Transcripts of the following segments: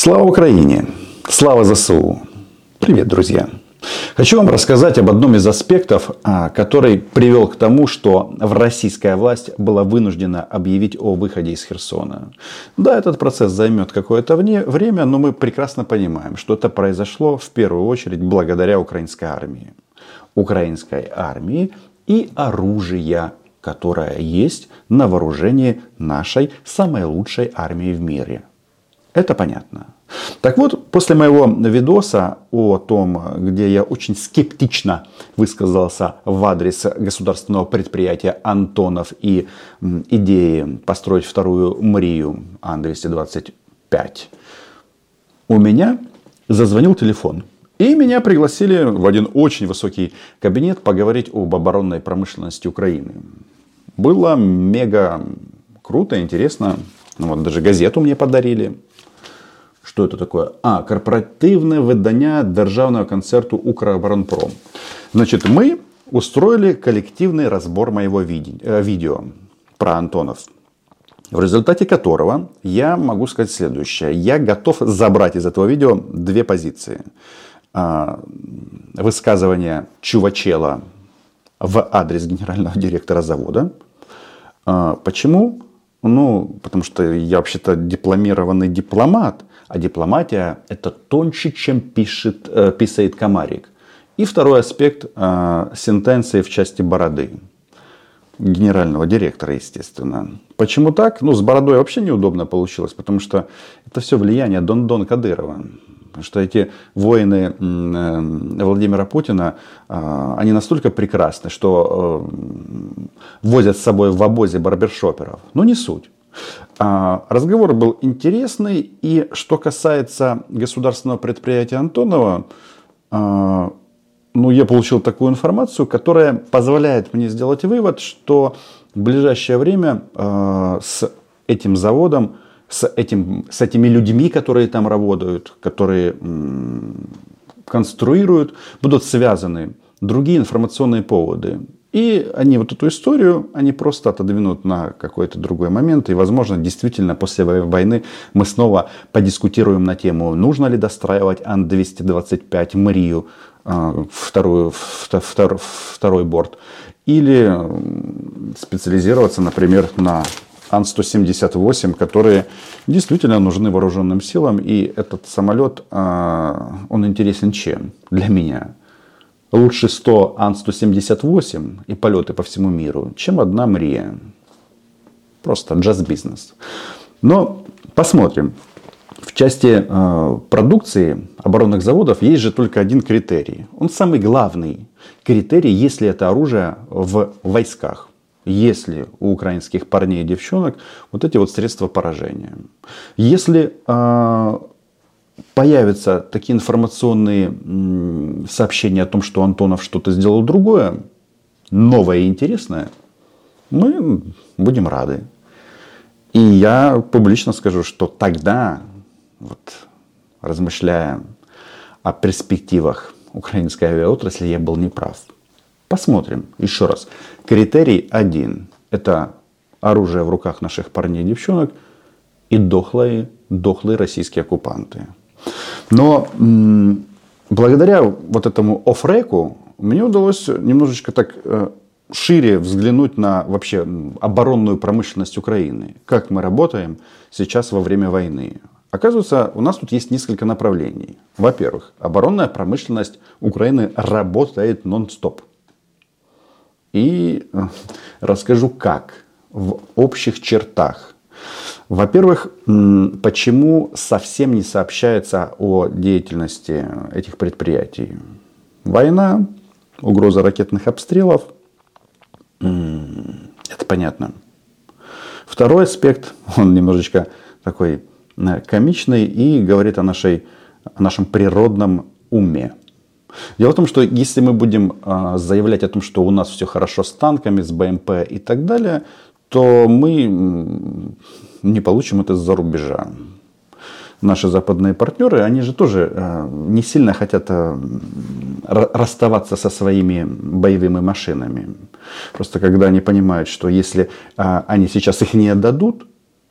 Слава Украине! Слава ЗСУ! Привет, друзья! Хочу вам рассказать об одном из аспектов, а, который привел к тому, что российская власть была вынуждена объявить о выходе из Херсона. Да, этот процесс займет какое-то время, но мы прекрасно понимаем, что это произошло в первую очередь благодаря украинской армии. Украинской армии и оружия, которое есть на вооружении нашей самой лучшей армии в мире – это понятно. Так вот, после моего видоса о том, где я очень скептично высказался в адрес государственного предприятия Антонов и идеи построить вторую Мрию Ан-225, у меня зазвонил телефон. И меня пригласили в один очень высокий кабинет поговорить об оборонной промышленности Украины. Было мега круто, интересно. Ну, вот даже газету мне подарили. Що це таке? А, корпоративне видання державного концерту Укроборонпром. Значит, мы устроили коллективный разбор моего э, видео про Антонов. В результате которого я могу сказать следующее. Я готов забрать из этого видео две позиции. А, высказывание Чувачела в адрес генерального директора завода. А, почему? Ну, потому что я вообще-то дипломированный дипломат. А дипломатия это тоньше, чем пишет, э, писает комарик. И второй аспект э, сентенции в части бороды. Генерального директора, естественно. Почему так? Ну, с бородой вообще неудобно получилось, потому что это все влияние Дон-Дон Кадырова. Что эти воины э, Владимира Путина, э, они настолько прекрасны, что э, возят с собой в обозе барбершоперов. Но не суть. А, разговор был интересный. И что касается государственного предприятия Антонова, а, ну, я получил такую информацию, которая позволяет мне сделать вывод, что в ближайшее время а, с этим заводом, с, этим, с этими людьми, которые там работают, которые конструируют, будут связаны другие информационные поводы. И они вот эту историю, они просто отодвинут на какой-то другой момент. И, возможно, действительно после войны мы снова подискутируем на тему, нужно ли достраивать Ан-225 Марию, вторую, втор, второй борт, или специализироваться, например, на Ан-178, которые действительно нужны вооруженным силам. И этот самолет, а, он интересен чем для меня? лучше 100 Ан-178 и полеты по всему миру, чем одна Мрия. Просто джаз-бизнес. Но посмотрим. В части э, продукции оборонных заводов есть же только один критерий. Он самый главный критерий, если это оружие в войсках. Если у украинских парней и девчонок вот эти вот средства поражения. Если э, появятся такие информационные сообщения о том, что Антонов что-то сделал другое, новое и интересное, мы будем рады. И я публично скажу, что тогда, вот, размышляя о перспективах украинской авиаотрасли, я был неправ. Посмотрим еще раз. Критерий один. Это оружие в руках наших парней и девчонок и дохлые, дохлые российские оккупанты. Но благодаря вот этому офреку мне удалось немножечко так э, шире взглянуть на вообще оборонную промышленность Украины. Как мы работаем сейчас во время войны. Оказывается, у нас тут есть несколько направлений. Во-первых, оборонная промышленность Украины работает нон-стоп. И э, расскажу как в общих чертах. Во-первых, почему совсем не сообщается о деятельности этих предприятий? Война, угроза ракетных обстрелов, это понятно. Второй аспект, он немножечко такой э, комичный и говорит о, нашей, о нашем природном уме. Дело в том, что если мы будем э, заявлять о том, что у нас все хорошо с танками, с БМП и так далее, то мы не получим это за рубежа. Наши западные партнеры, они же тоже э, не сильно хотят э, расставаться со своими боевыми машинами. Просто когда они понимают, что если они сейчас их не отдадут,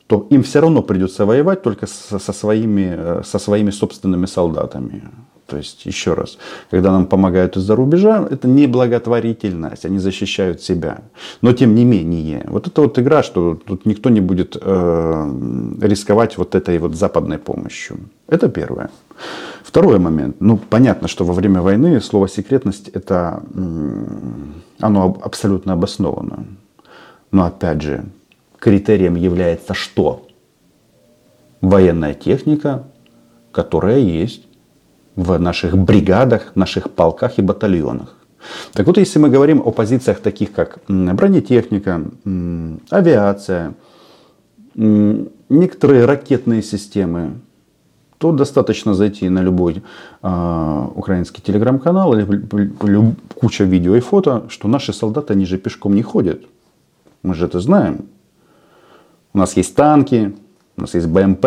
то им все равно придется воевать только со, своими, э, со своими собственными солдатами. То есть, еще раз, когда нам помогают из-за рубежа, это не благотворительность, они защищают себя. Но тем не менее, вот это вот игра, что тут никто не будет э, рисковать вот этой вот западной помощью. Это первое. Второй момент. Ну, понятно, что во время войны слово секретность это оно абсолютно обосновано. Но опять же, критерием является что? Военная техника, которая есть в наших бригадах, наших полках и батальонах. Так вот, если мы говорим о позициях таких, как бронетехника, авиация, некоторые ракетные системы, то достаточно зайти на любой э, украинский телеграм-канал или куча видео и фото, что наши солдаты, они же пешком не ходят. Мы же это знаем. У нас есть танки, у нас есть БМП,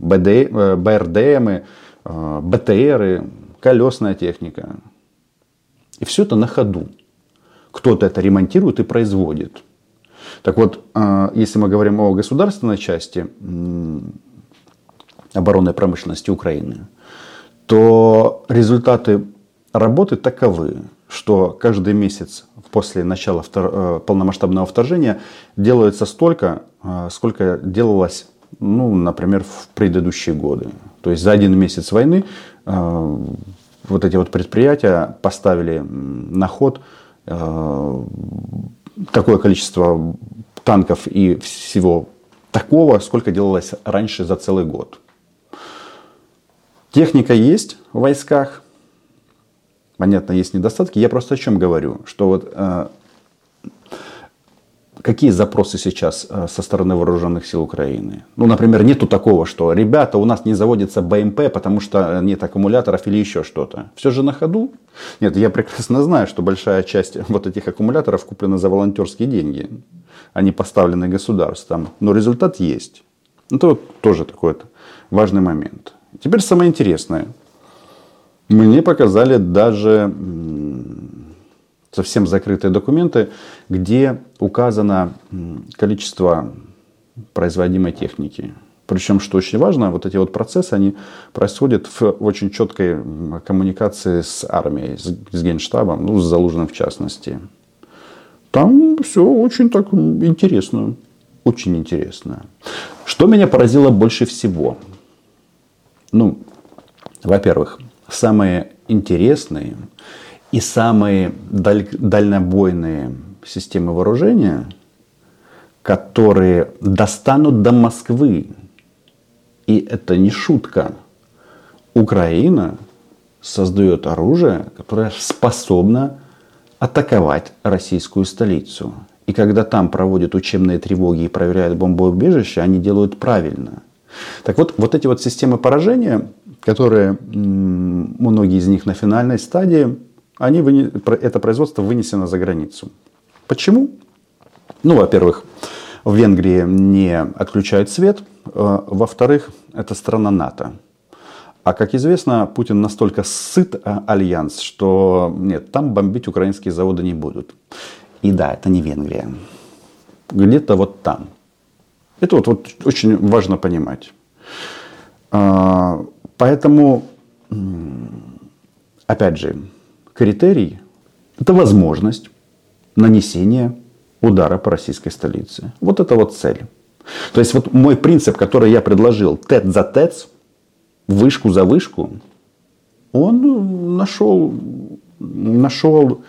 БД, э, БРДМы, БТРы, колесная техника. И все это на ходу. Кто-то это ремонтирует и производит. Так вот, э, если мы говорим о государственной части оборонной промышленности Украины, то результаты работы таковы, что каждый месяц после начала э, полномасштабного вторжения делается столько, сколько делалось, ну, например, в предыдущие годы. То есть за один месяц войны э, вот эти вот предприятия поставили на ход э, такое количество танков и всего такого, сколько делалось раньше за целый год. Техника есть в войсках. Понятно, есть недостатки. Я просто о чем говорю, что вот э, Какие запросы сейчас э, со стороны вооруженных сил Украины? Ну, например, нету такого, что ребята, у нас не заводится БМП, потому что нет аккумуляторов или еще что-то. Все же на ходу? Нет, я прекрасно знаю, что большая часть вот этих аккумуляторов куплена за волонтерские деньги. Они поставлены государством. Но результат есть. Это вот тоже такой важный момент. Теперь самое интересное. Мне показали даже совсем закрытые документы, где указано количество производимой техники. Причем, что очень важно, вот эти вот процессы, они происходят в очень четкой коммуникации с армией, с генштабом, ну, с Залужным в частности. Там все очень так интересно. Очень интересно. Что меня поразило больше всего? Ну, во-первых, самые интересные и самые даль- дальнобойные системы вооружения, которые достанут до Москвы. И это не шутка. Украина создает оружие, которое способно атаковать российскую столицу. И когда там проводят учебные тревоги и проверяют бомбоубежище, они делают правильно. Так вот, вот эти вот системы поражения, которые многие из них на финальной стадии, они, это производство вынесено за границу. Почему? Ну, во-первых, в Венгрии не отключают свет. Э, во-вторых, это страна НАТО. А как известно, Путин настолько сыт э, альянс, что нет, там бомбить украинские заводы не будут. И да, это не Венгрия. Где-то вот там. Это вот, вот очень важно понимать. А, поэтому, опять же, критерий – это возможность нанесения удара по российской столице. Вот это вот цель. То есть вот мой принцип, который я предложил, ТЭЦ за ТЭЦ, вышку за вышку, он нашел, нашел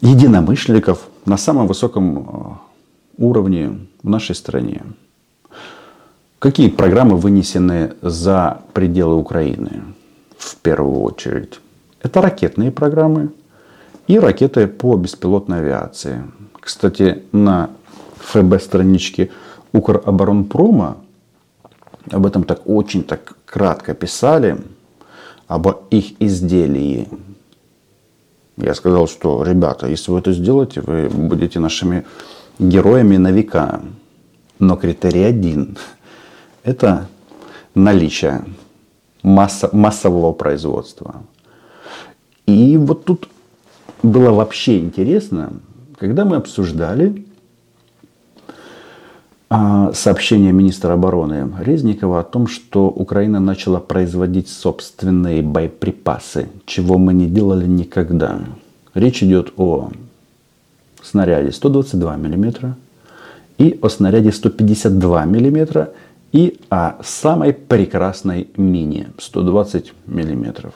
единомышленников на самом высоком э, уровне в нашей стране. Какие программы вынесены за пределы Украины? В первую очередь. Это ракетные программы и ракеты по беспилотной авиации. Кстати, на ФБ-страничке Укроборонпрома об этом так очень так кратко писали, об их изделии. Я сказал, что, ребята, если вы это сделаете, вы будете нашими героями на века. Но критерий один – это наличие масса, массового производства. И вот тут было вообще интересно, когда мы обсуждали а, сообщение министра обороны Резникова о том, что Украина начала производить собственные боеприпасы, чего мы не делали никогда. Речь идет о снаряде 122 мм и о снаряде 152 мм и о самой прекрасной мини 120 мм.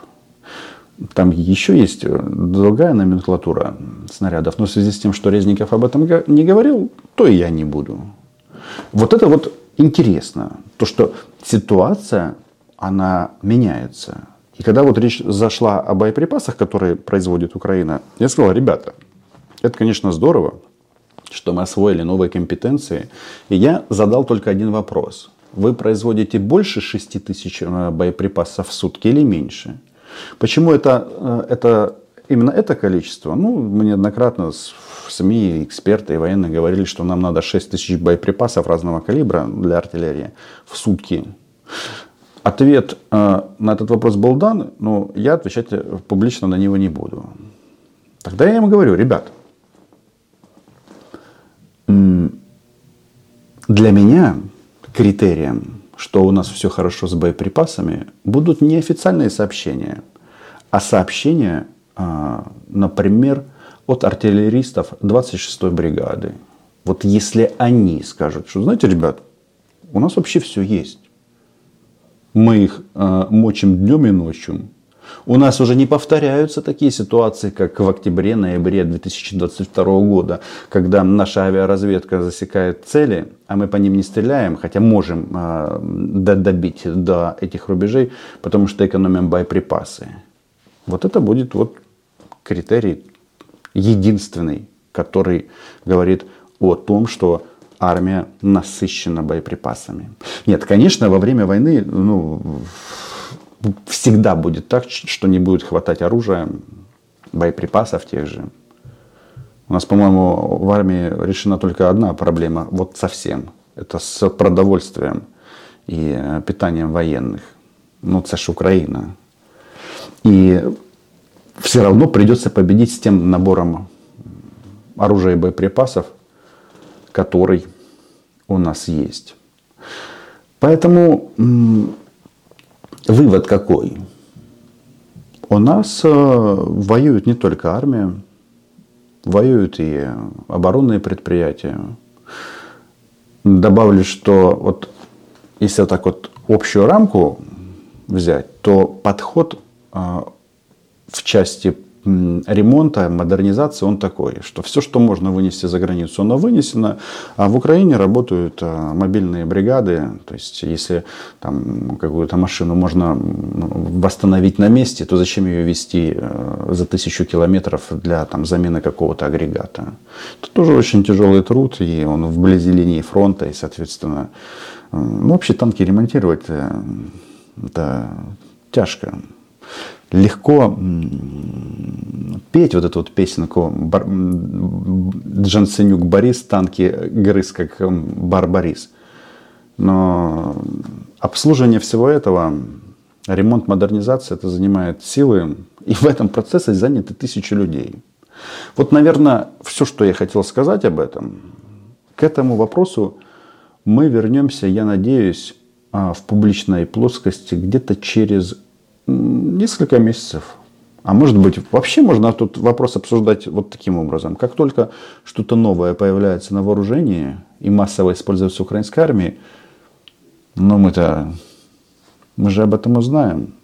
Там еще есть другая номенклатура снарядов, но в связи с тем, что Резников об этом не говорил, то и я не буду. Вот это вот интересно, то, что ситуация, она меняется. И когда вот речь зашла о боеприпасах, которые производит Украина, я сказал, ребята, это, конечно, здорово, что мы освоили новые компетенции. И я задал только один вопрос. Вы производите больше 6 тысяч э, боеприпасов в сутки или меньше? Почему это, э, это именно это количество? Ну, мы неоднократно в СМИ, эксперты и военные говорили, что нам надо 6 тысяч боеприпасов разного калибра для артиллерии в сутки. Ответ э, на этот вопрос был дан, но я отвечать публично на него не буду. Тогда я им говорю, ребят, для меня критерием, что у нас все хорошо с боеприпасами, будут не официальные сообщения, а сообщения, а, например, от артиллеристов 26-й бригады. Вот если они скажут, что, знаете, ребят, у нас вообще все есть. Мы их э, мочим днем и ночью. У нас уже не повторяются такие ситуации, как в октябре-ноябре 2022 года, когда наша авиаразведка засекает цели, а мы по ним не стреляем, хотя можем э, добить до этих рубежей, потому что экономим боеприпасы. Вот это будет вот критерий единственный, который говорит о том, что армия насыщена боеприпасами. Нет, конечно, во время войны ну, всегда будет так, что не будет хватать оружия, боеприпасов тех же. У нас, по-моему, в армии решена только одна проблема, вот совсем. Это с продовольствием и э, питанием военных. Ну, это же Украина. И все равно придется победить с тем набором оружия и боеприпасов, который у нас есть. Поэтому Вывод какой? У нас э, воюет не только армия, воюют и оборонные предприятия. Добавлю, что вот если вот так вот общую рамку взять, то подход э, в части ремонта, модернизации, он такой, что все, что можно вынести за границу, оно вынесено. А в Украине работают а, мобильные бригады. То есть, если там какую-то машину можно восстановить на месте, то зачем ее вести э, за тысячу километров для там, замены какого-то агрегата? Это тоже очень тяжелый труд, и он вблизи линии фронта, и, соответственно, ну, вообще танки ремонтировать э, это тяжко легко петь вот эту вот песенку Джансенюк Борис, танки грыз, как Барбарис. Но обслуживание всего этого, ремонт, модернизация, это занимает силы. И в этом процессе заняты тысячи людей. Вот, наверное, все, что я хотел сказать об этом, к этому вопросу мы вернемся, я надеюсь, а, в публичной плоскости где-то через несколько месяцев. А может быть, вообще можно тут вопрос обсуждать вот таким образом. Как только что-то новое появляется на вооружении и массово используется украинской армией, ну мы-то, мы же об этом узнаем.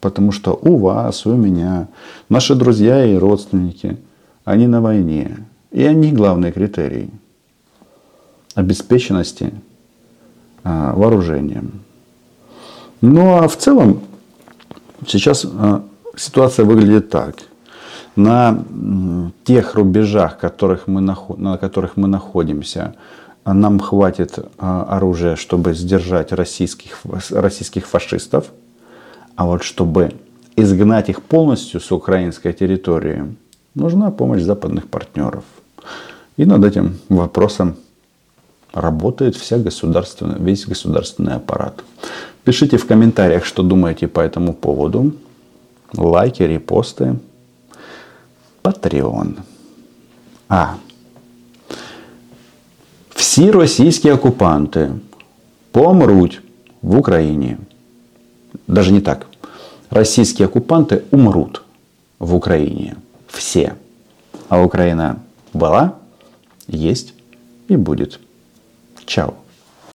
Потому что у вас, у меня, наши друзья и родственники, они на войне. И они главный критерий обеспеченности а, вооружением. Ну а в целом Сейчас э, ситуация выглядит так. На тех рубежах, которых мы, на которых мы находимся, нам хватит э, оружия, чтобы сдержать российских, российских фашистов. А вот чтобы изгнать их полностью с украинской территории, нужна помощь западных партнеров. И над этим вопросом работает вся государственная, весь государственный аппарат. Пишите в комментариях, что думаете по этому поводу Лайки, репосты. Patreon. А. Все Всі російські окупанти помруть в Україні. Даже не так. Российские оккупанты умрут в Украине. Все. А Украина была, есть и будет. Чао.